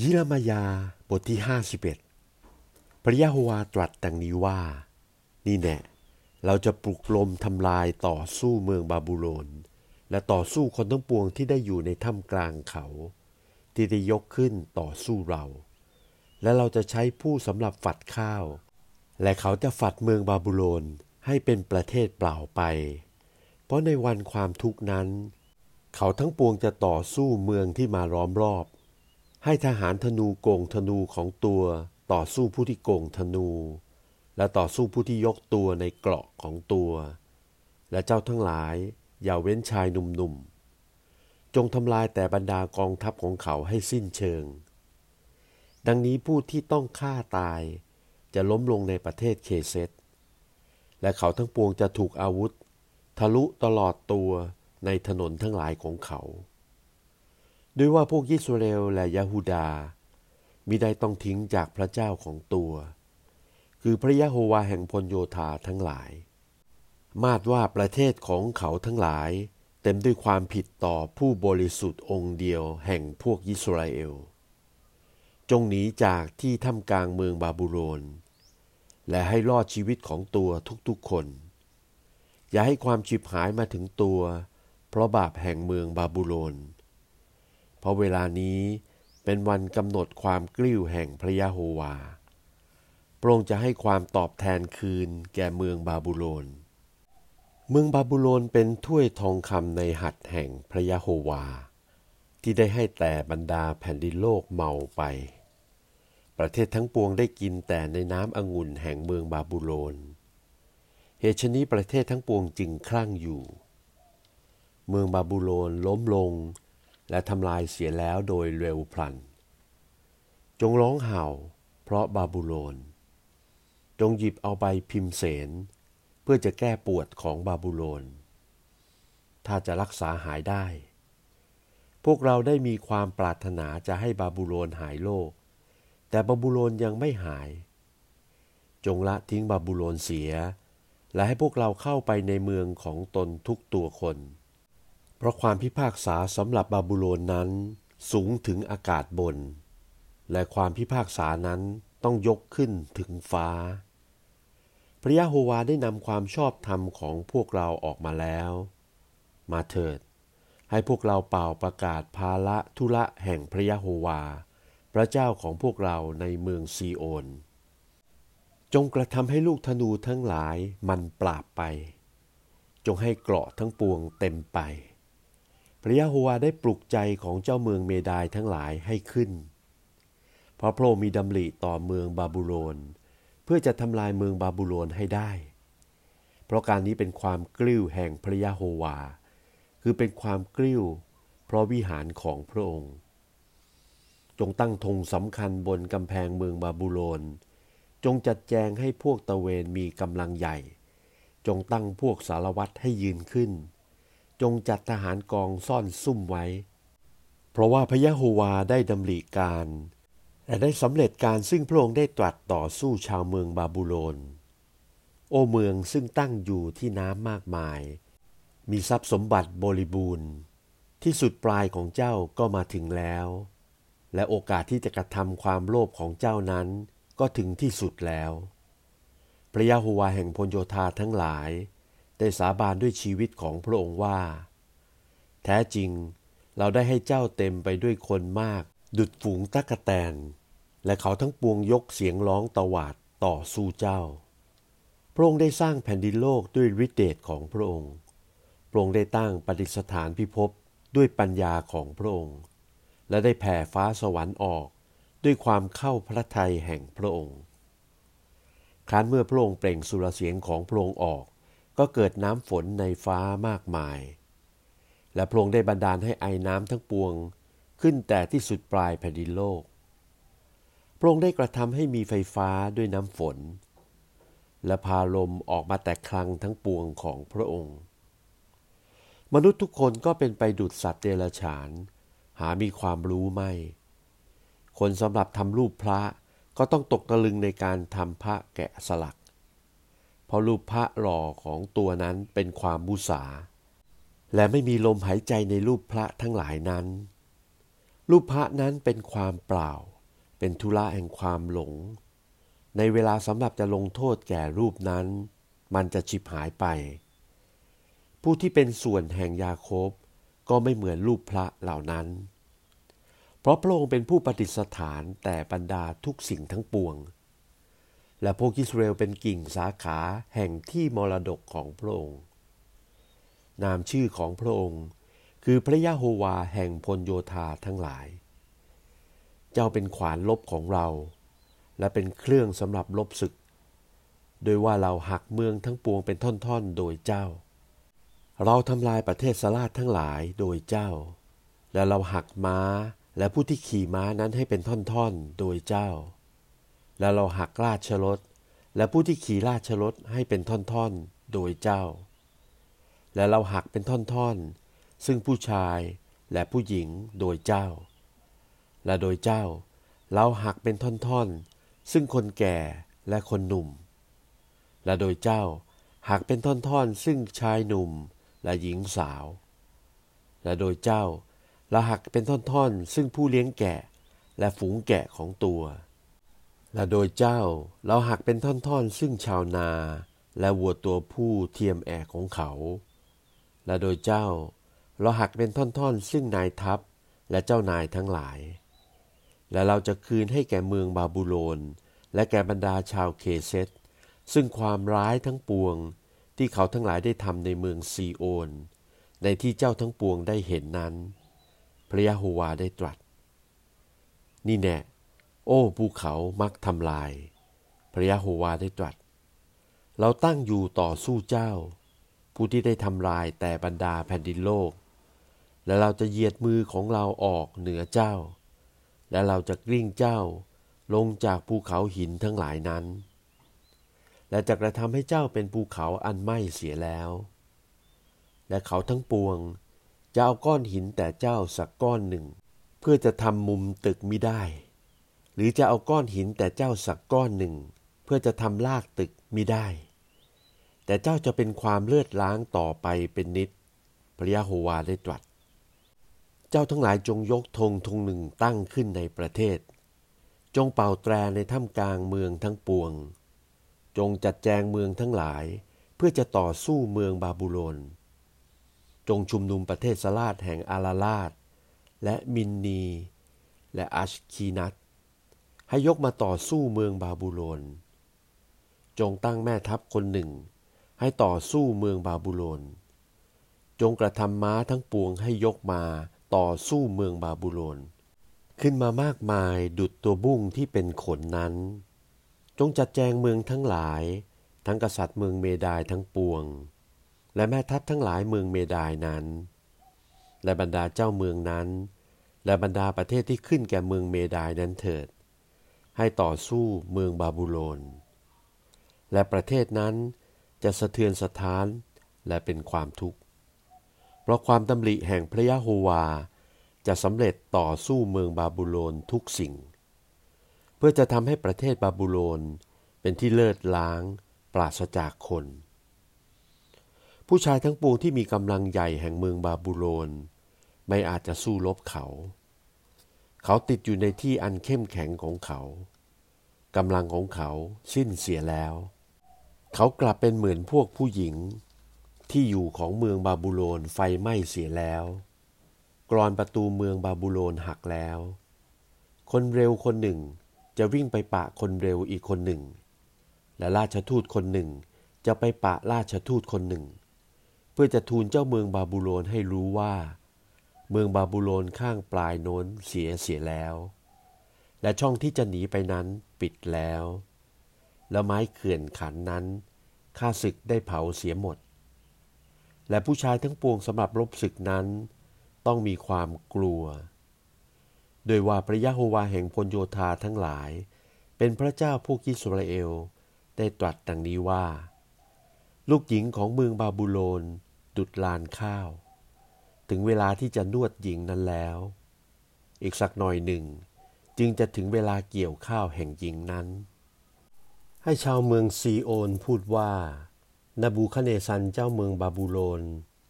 ยิรมยาบทที่ห้าสิบเอ็ดพระยะโฮวาตรัสดังนี้ว่า นี่แน่เราจะปลุกลมทำลายต่อสู้เมืองบาบูโลน และต่อสู้คนทั้งปวงที่ได้อยู่ในถ้ำกลางเขา ที่ได้ยกขึ้นต่อสู้เรา และเราจะใช้ผู้สำหรับฝัดข้าว และเขาจะฝัดเมืองบาบูโลนให้เป็นประเทศเปล่าไป เพราะในวันความทุกข์นั้น เขาทั้งปวงจะต่อสู้เมืองที่มาล้อมรอบ ให้ทหารธนูโกงธนูของตัวต่อสู้ผู้ที่โกงธนู และต่อสู้ผู้ที่ยกตัวในเกราะของตัว และเจ้าทั้งหลายอย่าเว้นชายหนุ่มๆ จงทำลายแต่บรรดากองทัพของเขาให้สิ้นเชิง ดังนี้ผู้ที่ต้องฆ่าตายจะล้มลงในประเทศเคเซตและเขาทั้งปวงจะถูกอาวุธ ทะลุตลอดตัวในถนนทั้งหลายของเขา ด้วยว่าพวกยิสราเอลและยาฮูดามิได้ต้องทิ้งจากพระเจ้าของตัว คือพระยะโฮวาแห่งพลโยธาทั้งหลาย มาดว่าประเทศของเขาทั้งหลาย เต็มด้วยความผิดต่อผู้บริสุทธิ์องค์เดียวแห่งพวกยิสราเอล จงหนีจากที่ท่ามกลางเมืองบาบูโลนและให้รอดชีวิตของตัวทุกๆคน อย่าให้ความฉิบหายมาถึงตัว เพราะบาปแห่งเมืองบาบูโลน เพราะเวลานี้เป็นวันกำหนดความกลิ้วแห่งพระยะโฮวา พระองค์จะให้ความตอบแทนคืนแก่เมืองบาบูโลน เมืองบาบูโลนเป็นถ้วยทองคำในหัตถ์แห่งพระยะโฮวา ที่ได้ให้แต่บรรดาแผ่นดินโลกเมาไป ประเทศทั้งปวงได้กินแต่ในน้ำองุ่นแห่งเมืองบาบูโลน เหตุชนี้ประเทศทั้งปวงจึงคลั่งอยู่ เมืองบาบูโลนล้มลง และทำลายเสียแล้วโดยเร็วพลัน จงร้องเห่า เพราะบาบูโลน จงหยิบเอาใบพิมเสน เพื่อจะแก้ปวดของบาบูโลน ถ้าจะรักษาหายได้ พวกเราได้มีความปรารถนาจะให้บาบูโลนหายโรคแต่บาบูโลนยังไม่หาย จงละทิ้งบาบูโลนเสีย และให้พวกเราเข้าไปในเมืองของตนทุกตัวคน ราะความพิพากษาสำหรับบาบูโลนนั้นสูงถึงอากาศบน และความพิพากษานั้นต้องยกขึ้นถึงฟ้า พระยะโฮวาได้นำความชอบธรรมของพวกเราออกมาแล้ว มาเถิด ให้พวกเราเป่าประกาศภาละทุระแห่งพระยะโฮวา พระเจ้าของพวกเราในเมืองซีโอน จงกระทำให้ลูกธนูทั้งหลายมันปราบไป จงให้เกราะทั้งปวงเต็มไป พระยะโฮวาได้ปลุกใจของเจ้าเมืองเมดายทั้งหลายให้ขึ้น เพราะพระองค์มีดำริต่อเมืองบาบูโลนเพื่อจะทำลายเมืองบาบูโลนให้ได้ เพราะการนี้เป็นความกลิ้วแห่งพระยะโฮวา คือเป็นความกลิ้ว เพราะวิหารของพระองค์ จงตั้งธงสำคัญบนกำแพงเมืองบาบูโลนจงจัดแจงให้พวกตะเวนมีกำลังใหญ่ จงตั้งพวกสารวัตรให้ยืนขึ้น จงจัดทหารกองซ่อนซุ่มไว้ เพราะว่าพระยะโฮวาได้ดำริการและได้สำเร็จการซึ่งพระองค์ได้ตรัสต่อสู้ชาวเมืองบาบูโลน โอเมืองซึ่งตั้งอยู่ที่น้ำมากมาย มีทรัพย์สมบัติบริบูรณ์ ที่สุดปลายของเจ้าก็มาถึงแล้ว และโอกาสที่จะกระทำความโลภของเจ้านั้นก็ถึงที่สุดแล้ว พระยะโฮวาแห่งพลโยธาทั้งหลาย ได้สาบานด้วยชีวิตของพระองค์ว่า แท้จริงเราได้ให้เจ้าเต็มไปด้วยคนมาก ดุดฝูงตะกะแตน และเขาทั้งปวงยกเสียงร้องตวาดต่อสู้เจ้า พระองค์ได้สร้างแผ่นดินโลกด้วยฤทธิเดชของพระองค์ พระองค์ได้ตั้งปฏิสถานพิภพด้วยปัญญาของพระองค์ และได้แผ่ฟ้าสวรรค์ออกด้วยความเข้าพระทัยแห่งพระองค์ ครั้นเมื่อพระองค์เปล่งสุรเสียงของพระองค์ออก ก็เกิดน้ำฝนในฟ้ามากมาย และพระองค์ได้บันดาลให้ไอน้ำทั้งปวงขึ้นแต่ที่สุดปลายแผ่นดินโลก พระองค์ได้กระทำให้มีไฟฟ้าด้วยน้ำฝน และพาลมออกมาแต่คลังทั้งปวงของพระองค์ มนุษย์ทุกคนก็เป็นไปดุดสัตว์เดรัจฉาน หามีความรู้ไม่ คนสำหรับทำรูปพระก็ต้องตกตะลึงในการทำพระแกะสลัก เพราะรูปพระหล่อของตัวนั้นเป็นความมุสา และไม่มีลมหายใจในรูปพระทั้งหลายนั้น รูปพระนั้นเป็นความเปล่า เป็นธุระแห่งความหลง ในเวลาสำหรับจะลงโทษแก่รูปนั้น มันจะฉิบหายไป ผู้ที่เป็นส่วนแห่งยาโคบก็ไม่เหมือนรูปพระเหล่านั้น เพราะพระองค์เป็นผู้ปฏิสถานแต่บรรดาทุกสิ่งทั้งปวง และพวกอิสราเอลเป็นกิ่งสาขาแห่งที่มรดกของพระองค์ นามชื่อของพระองค์ คือพระยะโฮวาแห่งพลโยธาทั้งหลาย เจ้าเป็นขวานลบของเรา และเป็นเครื่องสำหรับลบศึก โดยว่าเราหักเมืองทั้งปวงเป็นท่อนๆโดยเจ้า เราทำลายประเทศสลาดทั้งหลายโดยเจ้า และเราหักม้าและผู้ที่ขี่ม้านั้นให้เป็นท่อนๆโดยเจ้า และเราหักราชรถและผู้ที่ขี่ราชรถให้เป็นท่อนๆโดยเจ้า และเราหักเป็นท่อนๆ ซึ่งผู้ชายและผู้หญิงโดยเจ้า และโดยเจ้า เราหักเป็นท่อนๆ ซึ่งคนแก่และคนหนุ่ม และโดยเจ้าหักเป็นท่อนๆ ซึ่งชายหนุ่มและหญิงสาว และโดยเจ้าเราหักเป็นท่อนๆ ซึ่งผู้เลี้ยงแกะและฝูงแกะของตัว และโดยเจ้าเราหักเป็นท่อนๆ ซึ่งชาวนา และวัวตัวผู้เทียมแอกของเขา และโดยเจ้า เราหักเป็นท่อนๆ ซึ่งนายทัพและเจ้านายทั้งหลาย และเราจะคืนให้แก่เมืองบาบูโลน และแก่บรรดาชาวเคเซตซึ่งความร้ายทั้งปวงที่เขาทั้งหลายได้ทำในเมืองซีโอน ในที่เจ้าทั้งปวงได้เห็นนั้น พระยะโฮวาได้ตรัส นี่แน่ โอ้ภูเขามักทำลาย พระยะโฮวาได้ตรัส เราตั้งอยู่ต่อสู้เจ้า ผู้ที่ได้ทำลายแต่บรรดาแผ่นดินโลก และเราจะเหยียดมือของเราออกเหนือเจ้า และเราจะกลิ้งเจ้าลงจากภูเขาหินทั้งหลายนั้น และจะกระทำให้เจ้าเป็นภูเขาอันไหม้เสียแล้ว และเขาทั้งปวงจะเอาก้อนหินแต่เจ้าสักก้อนหนึ่ง เพื่อจะทำมุมตึกมิได้ หรือจะเอาก้อนหินแต่เจ้าสักก้อนหนึ่ง เพื่อจะทำลากตึกมิได้ แต่เจ้าจะเป็นความเลือดล้างต่อไปเป็นนิด พระยะโฮวาได้ตรัส เจ้าทั้งหลายจงยกธงธงหนึ่งตั้งขึ้นในประเทศ จงเป่าแตรในถ้ำกลางเมืองทั้งปวง จงจัดแจงเมืองทั้งหลาย เพื่อจะต่อสู้เมืองบาบูโลนจงชุมนุมประเทศสลาดแห่งอาราลาดและมินนี และอัชคีนัต ให้ยกมาต่อสู้เมืองบาบูโลน จงตั้งแม่ทัพคนหนึ่ง ให้ต่อสู้เมืองบาบูโลน จงกระทำม้าทั้งปวงให้ยกมาต่อสู้เมืองบาบูโลน ขึ้นมามากมายดุดตัวบุ้งที่เป็นขนนั้น จงจัดแจงเมืองทั้งหลาย ทั้งกษัตริย์เมืองเมดายทั้งปวง และแม่ทัพทั้งหลายเมืองเมดายนั้น และบรรดาเจ้าเมืองนั้น และบรรดาประเทศที่ขึ้นแก่เมืองเมดายนั้นเถิด ให้ต่อสู้เมืองบาบูโลน และประเทศนั้นจะสะเทือนสถานและเป็นความทุกข์ เพราะความตำริแห่งพระยะโฮวา จะสำเร็จต่อสู้เมืองบาบูโลนทุกสิ่ง เพื่อจะทำให้ประเทศบาบูโลนเป็นที่เลิศล้าง ปราศจากคน ผู้ชายทั้งปวงที่มีกำลังใหญ่แห่งเมืองบาบูโลน ไม่อาจจะสู้รบเขา เขาติดอยู่ในที่อันเข้มแข็งของเขากำลังของเขาสิ้นเสียแล้ว เขากลับเป็นเหมือนพวกผู้หญิง ที่อยู่ของเมืองบาบูโลนไฟไหม้เสียแล้ว กรอนประตูเมืองบาบูโลนหักแล้ว คนเร็วคนหนึ่งจะวิ่งไปปะคนเร็วอีกคนหนึ่ง และราชทูตคนหนึ่งจะไปปะราชทูตคนหนึ่ง เพื่อจะทูลเจ้าเมืองบาบูโลนให้รู้ว่า เมืองบาบูโลนข้างปลายโน้นเสียเสียแล้ว และช่องที่จะหนีไปนั้นปิดแล้ว แล้วไม้เขื่อนขันนั้นข้าศึกได้เผาเสียหมด และผู้ชายทั้งปวงสำหรับรบศึกนั้นต้องมีความกลัว โดยว่าพระยะโฮวาแห่งพลโยธาทั้งหลาย เป็นพระเจ้าพวกอิสราเอลได้ตรัสดังนี้ว่า ลูกหญิงของเมืองบาบูโลนดุดลานข้าว ถึงเวลาที่จะนวดหญิงนั้นแล้ว อีกสักหน่อยหนึ่ง จึงจะถึงเวลาเกี่ยวข้าวแห่งหญิงนั้น ให้ชาวเมืองซีโอนพูดว่านบูคเนซันเจ้าเมืองบาบูโลน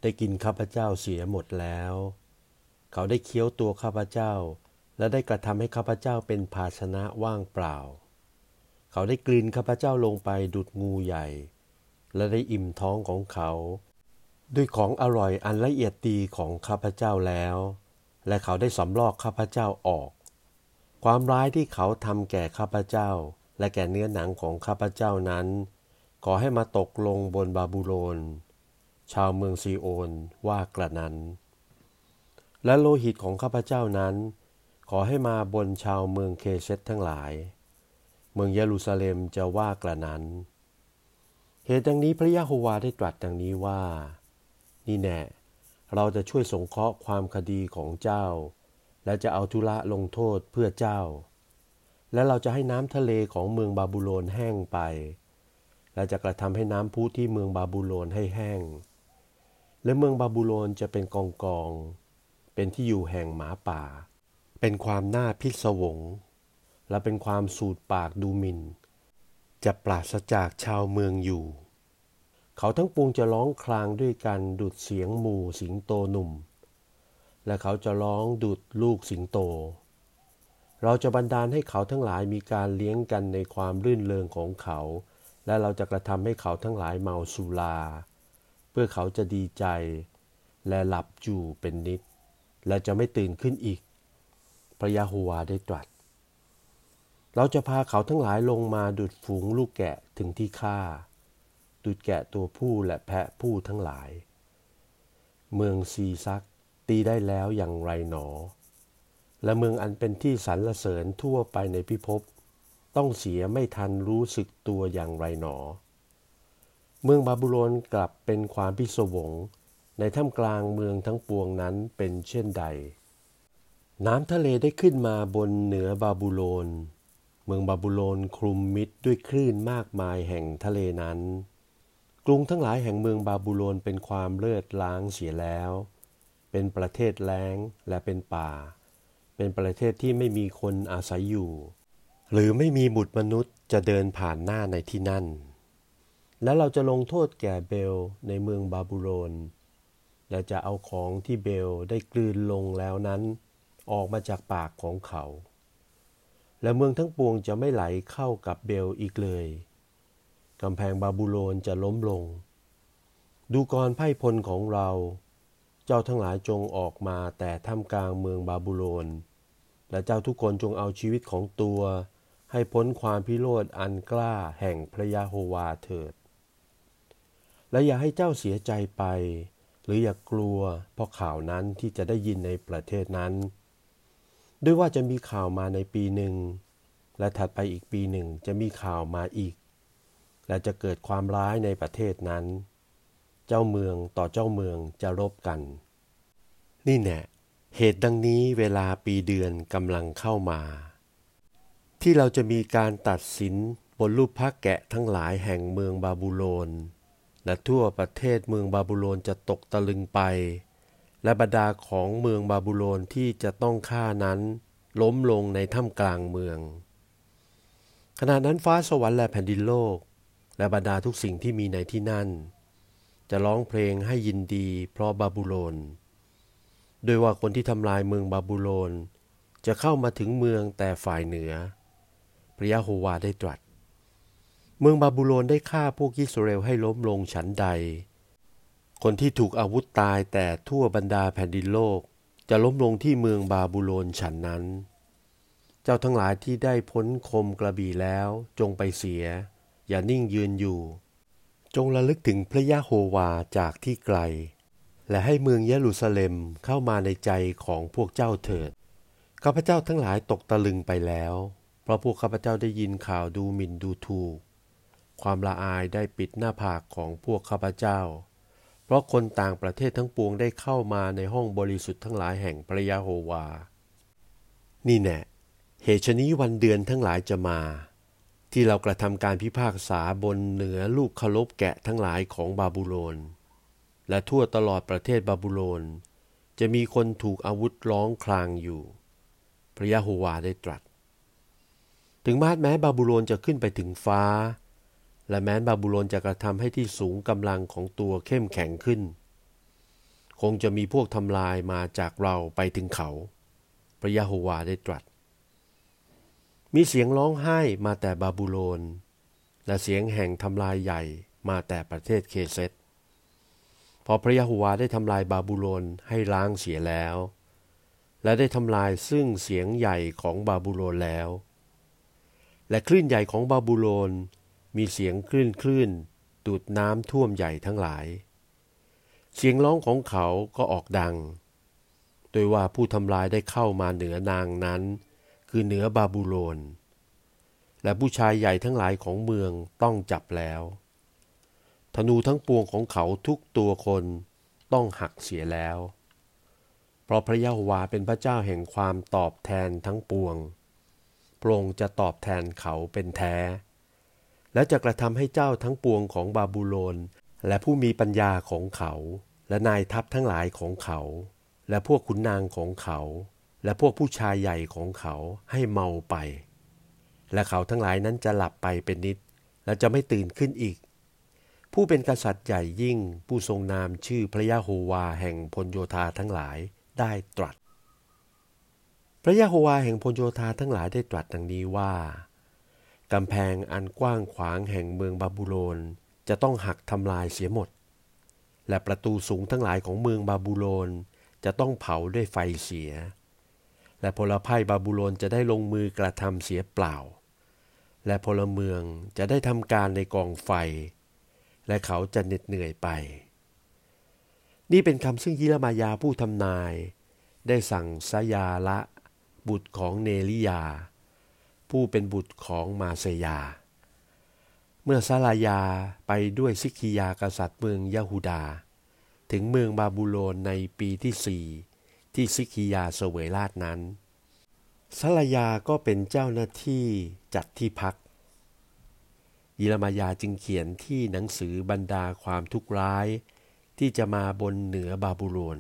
ได้กินข้าพเจ้าเสียหมดแล้ว เขาได้เคี้ยวตัวข้าพเจ้า และได้กระทำให้ข้าพเจ้าเป็นภาชนะว่างเปล่า เขาได้กลืนข้าพเจ้าลงไปดุดงูใหญ่ และได้อิ่มท้องของเขา ด้วยของอร่อยอันละเอียดดีของข้าพเจ้าแล้ว และเขาได้สำลอกข้าพเจ้าออก ความร้ายที่เขาทำแก่ข้าพเจ้า และแก่เนื้อหนังของข้าพเจ้านั้น ขอให้มาตกลงบนบาบูโลน ชาวเมืองซีโอนว่ากระนั้น และโลหิตของข้าพเจ้านั้น ขอให้มาบนชาวเมืองเคเซตทั้งหลาย เมืองเยรูซาเล็มจะว่ากระนั้น เหตุดังนี้พระยะโฮวาได้ตรัสดังนี้ว่า นี่แน่เราจะช่วยสงเคราะห์ความคดีของเจ้า และจะเอาทุระลงโทษเพื่อเจ้า และเราจะให้น้ำทะเลของเมืองบาบูโลนแห้งไป และจะกระทำให้น้ำพุที่เมืองบาบูโลนให้แห้ง และเมืองบาบูโลนจะเป็นกองกอง เป็นที่อยู่แห่งหมาป่า เป็นความน่าพิศวง และเป็นความสูดปากดูหมิน่น จะปราศจากชาวเมืองอยู่ เขาทั้งปวงจะร้องคลางด้วยกันดุดเสียงหมู่สิงโตหนุ่ม และเขาจะร้องดุดลูกสิงโต เราจะบันดาลให้เขาทั้งหลายมีการเลี้ยงกันในความรื่นเริงของเขา และเราจะกระทำให้เขาทั้งหลายเมาสุรา เพื่อเขาจะดีใจ และหลับอยู่เป็นนิด และจะไม่ตื่นขึ้นอีก พระยาโฮวาได้ตรัส เราจะพาเขาทั้งหลายลงมาดุดฝูงลูกแกะถึงที่ฆ่า ดุดแกะตัวผู้และแพะผู้ทั้งหลาย เมืองซีซักตีได้แล้วอย่างไรหนอ และเมืองอันเป็นที่สรรเสริญทั่วไปในพิภพต้องเสียไม่ทันรู้สึกตัวอย่างไรหนอ เมืองบาบูโลนกลับเป็นความพิศวง ในท่ามกลางเมืองทั้งปวงนั้นเป็นเช่นใด น้ำทะเลได้ขึ้นมาบนเหนือบาบูโลน เมืองบาบูโลนคลุมมิดด้วยคลื่นมากมายแห่งทะเลนั้น กรุงทั้งหลายแห่งเมืองบาบูโลนเป็นความเลือดล้างเสียแล้ว เป็นประเทศแล้งและเป็นป่า เป็นประเทศที่ไม่มีคนอาศัยอยู่ หรือไม่มีบุตรมนุษย์จะเดินผ่านหน้าในที่นั่น และเราจะลงโทษแก่เบลในเมืองบาบูโลน และจะเอาของที่เบลได้กลืนลงแล้วนั้น ออกมาจากปากของเขา และเมืองทั้งปวงจะไม่ไหลเข้ากับเบลอีกเลย กำแพงบาบูโลนจะล้มลง ดูกรไพ่พลของเรา เจ้าทั้งหลายจงออกมาแต่ท่ามกลางเมืองบาบูโลน และเจ้าทุกคนจงเอาชีวิตของตัว ให้พ้นความพิโรธอันกล้าแห่งพระยาโฮวาเถิด และอย่าให้เจ้าเสียใจไป หรืออย่ากลัวเพราะข่าวนั้นที่จะได้ยินในประเทศนั้น ด้วยว่าจะมีข่าวมาในปีหนึ่งและถัดไปอีกปีหนึ่งจะมีข่าวมาอีก และจะเกิดความร้ายในประเทศนั้น เจ้าเมืองต่อเจ้าเมืองจะรบกัน นี่แน่เหตุดังนี้เวลาปีเดือนกำลังเข้ามา ที่เราจะมีการตัดสินบนรูปพระแกะทั้งหลายแห่งเมืองบาบูโลน และทั่วประเทศเมืองบาบูโลนจะตกตะลึงไป และบรรดาของเมืองบาบูโลนที่จะต้องฆ่านั้น ล้มลงในถ้ำกลางเมือง ขณะนั้นฟ้าสวรรค์และแผ่นดินโลก และบรรดาทุกสิ่งที่มีในที่นั่น จะร้องเพลงให้ยินดีเพราะบาบูโลนโดยว่าคนที่ทำลายเมืองบาบูโลนจะเข้ามาถึงเมืองแต่ฝ่ายเหนือ พระยะโฮวาได้ตรัส เมืองบาบูโลนได้ฆ่าพวกยิสราเอลให้ล้มลงฉันใด คนที่ถูกอาวุธตายแต่ทั่วบรรดาแผ่นดินโลก จะล้มลงที่เมืองบาบูโลนฉันนั้น เจ้าทั้งหลายที่ได้พ้นคมกระบี่แล้วจงไปเสีย อย่านิ่งยืนอยู่ จงระลึกถึงพระยะโฮวาจากที่ไกล และให้เมืองเยรูซาเล็มเข้ามาในใจของพวกเจ้าเถิดข้าพเจ้าทั้งหลายตกตะลึงไปแล้ว เพราะพวกข้าพเจ้าได้ยินข่าวดูหมิ่นดูถูก ความละอายได้ปิดหน้าผากของพวกข้าพเจ้า เพราะคนต่างประเทศทั้งปวงได้เข้ามาในห้องบริสุทธิ์ทั้งหลายแห่งพระยาโฮวา นี่แน่เหตุชนี้วันเดือนทั้งหลายจะมา ที่เรากระทำการพิพากษาบนเหนือลูกคลบแกะทั้งหลายของบาบูโลน และทั่วตลอดประเทศบาบูโลน จะมีคนถูกอาวุธร้องคลางอยู่ พระยาโฮวาได้ตรัส ถึงมาดแม้บาบูโลนจะขึ้นไปถึงฟ้า และแม้นบาบูโลนจะกระทำให้ที่สูงกำลังของตัวเข้มแข็งขึ้น คงจะมีพวกทำลายมาจากเราไปถึงเขา พระยะโฮวาได้ตรัส มีเสียงร้องไห้มาแต่บาบูโลน และเสียงแห่งทำลายใหญ่มาแต่ประเทศเคเซตพอพระยะโฮวาได้ทำลายบาบูโลนให้ล้างเสียแล้ว และได้ทำลายซึ่งเสียงใหญ่ของบาบูโลนแล้ว และคลื่นใหญ่ของบาบูโลนมีเสียงคลื่นคลื่นดูดน้ำท่วมใหญ่ทั้งหลาย เสียงร้องของเขาก็ออกดัง โดยว่าผู้ทำลายได้เข้ามาเหนือนางนั้น คือเหนือบาบูโลน และผู้ชายใหญ่ทั้งหลายของเมืองต้องจับแล้ว ธนูทั้งปวงของเขาทุกตัวคนต้องหักเสียแล้ว เพราะพระยะโฮวาเป็นพระเจ้าแห่งความตอบแทนทั้งปวงพระองค์จะตอบแทนเขาเป็นแท้ และจะกระทำให้เจ้าทั้งปวงของบาบูโลน และผู้มีปัญญาของเขา และนายทัพทั้งหลายของเขา และพวกขุนนางของเขา และพวกผู้ชายใหญ่ของเขาให้เมาไป และเขาทั้งหลายนั้นจะหลับไปเป็นนิด และจะไม่ตื่นขึ้นอีก ผู้เป็นกษัตริย์ใหญ่ยิ่งผู้ทรงนามชื่อพระยะโฮวาแห่งพลโยธาทั้งหลายได้ตรัส พระยะโฮวาแห่งพลโยธาทั้งหลายได้ตรัสดังนี้ว่ากำแพงอันกว้างขวางแห่งเมืองบาบูโลนจะต้องหักทำลายเสียหมด และประตูสูงทั้งหลายของเมืองบาบูโลนจะต้องเผาด้วยไฟเสีย และพลภัยบาบูโลนจะได้ลงมือกระทำเสียเปล่า และพลเมืองจะได้ทำการในกองไฟ และเขาจะเหน็ดเหนื่อยไป นี่เป็นคำซึ่งยิรมายาผู้ทำนาย ได้สั่งสยาละ บุตรของเนลิยา ผู้เป็นบุตรของมาเซยา เมื่อซาลายาไปด้วยซิกิยากษัตริย์เมืองยาฮูดา ถึงเมืองบาบูโลนในปีที่สี่ ที่ซิกิยาเสวยราชนั้นซาลายาก็เป็นเจ้าหน้าที่จัดที่พัก ยิรมายาจึงเขียนที่หนังสือบรรดาความทุกข์ร้าย ที่จะมาบนเหนือบาบูโลน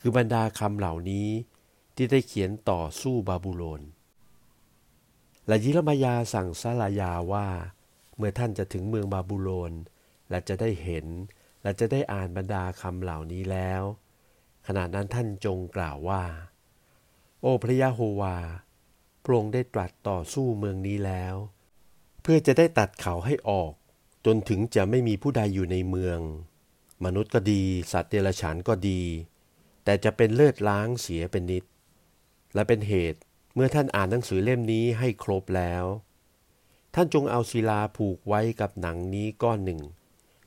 คือบรรดาคำเหล่านี้ที่ได้เขียนต่อสู้บาบูโลน และยิรมายาสั่งซาลายาว่า เมื่อท่านจะถึงเมืองบาบูโลน และจะได้เห็น และจะได้อ่านบรรดาคำเหล่านี้แล้ว ขณะนั้นท่านจงกล่าวว่า โอ้พระยะโฮวา พระองค์ได้ตรัสต่อสู้เมืองนี้แล้ว เพื่อจะได้ตัดเขาให้ออก จนถึงจะไม่มีผู้ใดอยู่ในเมือง มนุษย์ก็ดี สัตว์เดรัจฉานก็ดี แต่จะเป็นเลือดล้างเสียเป็นนิด และเป็นเหตุเมื่อท่านอ่านหนังสือเล่มนี้ให้ครบแล้ว ท่านจงเอาศิลาผูกไว้กับหนังนี้ก้อนหนึ่ง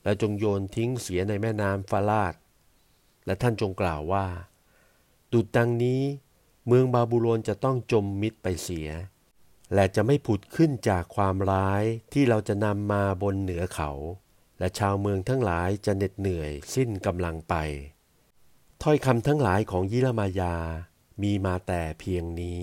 และจงโยนทิ้งเสียในแม่น้ำฟาลาด และท่านจงกล่าวว่า ดุดดังนี้ เมืองบาบูโลนจะต้องจมมิดไปเสีย และจะไม่ผุดขึ้นจากความร้ายที่เราจะนำมาบนเหนือเขา และชาวเมืองทั้งหลายจะเหน็ดเหนื่อยสิ้นกำลังไป ถ้อยคำทั้งหลายของยิรมายามีมาแต่เพียงนี้